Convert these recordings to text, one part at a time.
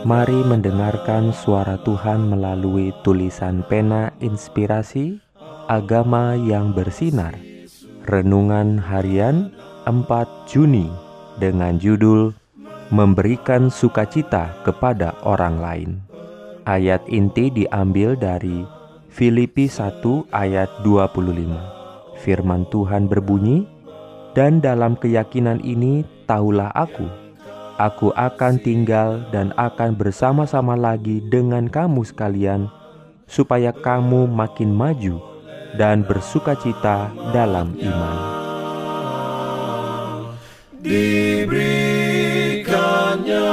Mari mendengarkan suara Tuhan melalui tulisan pena inspirasi agama yang bersinar. Renungan harian 4 Juni dengan judul Memberikan sukacita kepada orang lain. Ayat inti diambil dari Filipi 1 ayat 25. Firman Tuhan berbunyi, "Dan dalam keyakinan ini tahulah aku Aku akan tinggal dan akan bersama-sama lagi dengan kamu sekalian, supaya kamu makin maju dan bersukacita dalam iman. Diberikannya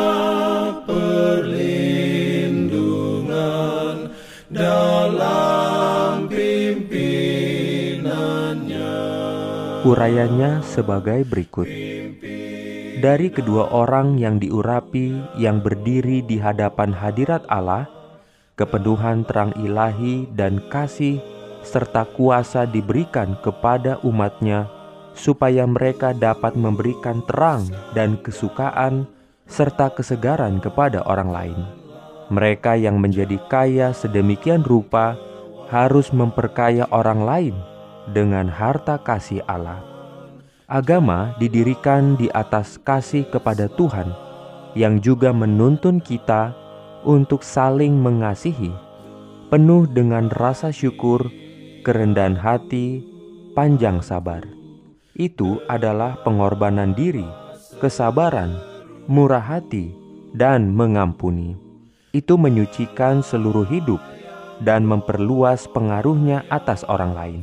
perlindungan dalam pimpinannya. Urayanya sebagai berikut dari kedua orang yang diurapi yang berdiri di hadapan hadirat Allah, kepenuhan terang ilahi dan kasih serta kuasa diberikan kepada umatnya supaya mereka dapat memberikan terang dan kesukaan serta kesegaran kepada orang lain. Mereka yang menjadi kaya sedemikian rupa harus memperkaya orang lain dengan harta kasih Allah. Agama didirikan di atas kasih kepada Tuhan yang juga menuntun kita untuk saling mengasihi, penuh dengan rasa syukur, kerendahan hati, panjang sabar. Itu adalah pengorbanan diri, kesabaran, murah hati, dan mengampuni. Itu menyucikan seluruh hidup dan memperluas pengaruhnya atas orang lain.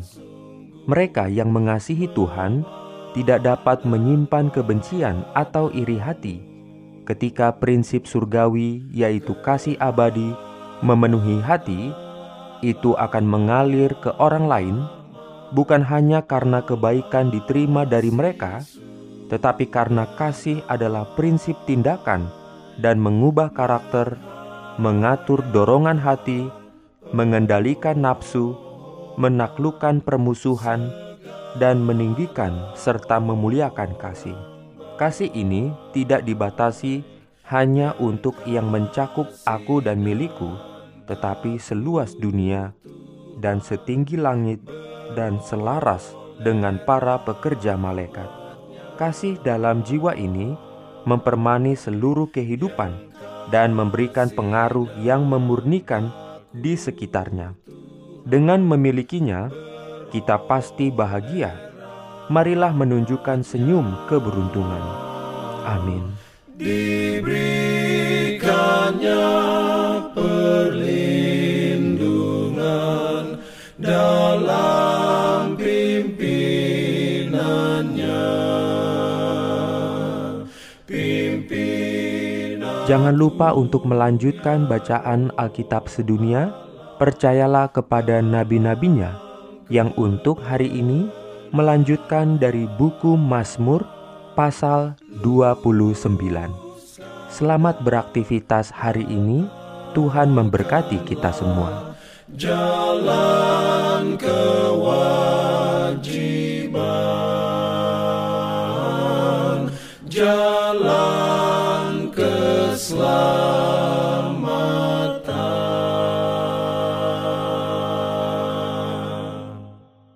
Mereka yang mengasihi Tuhan tidak dapat menyimpan kebencian atau iri hati ketika prinsip surgawi, yaitu kasih abadi, memenuhi hati, itu akan mengalir ke orang lain, bukan hanya karena kebaikan diterima dari mereka, tetapi karena kasih adalah prinsip tindakan dan mengubah karakter, mengatur dorongan hati, mengendalikan nafsu, menaklukkan permusuhan, dan meninggikan serta memuliakan kasih. Kasih ini tidak dibatasi hanya untuk yang mencakup aku dan milikku, tetapi seluas dunia dan setinggi langit dan selaras dengan para pekerja malaikat. Kasih dalam jiwa ini mempermani seluruh kehidupan dan memberikan pengaruh yang memurnikan di sekitarnya. Dengan memilikinya, kita pasti bahagia. Marilah menunjukkan senyum keberuntungan. Amin. Diberikannya perlindungan dalam pimpinannya. Pimpinan Jangan lupa untuk melanjutkan bacaan Alkitab sedunia. Percayalah kepada nabi-nabinya yang untuk hari ini melanjutkan dari buku Mazmur pasal 29. Selamat beraktivitas hari ini. Tuhan memberkati kita semua. Jalan kewajiban, jalan keselamatan.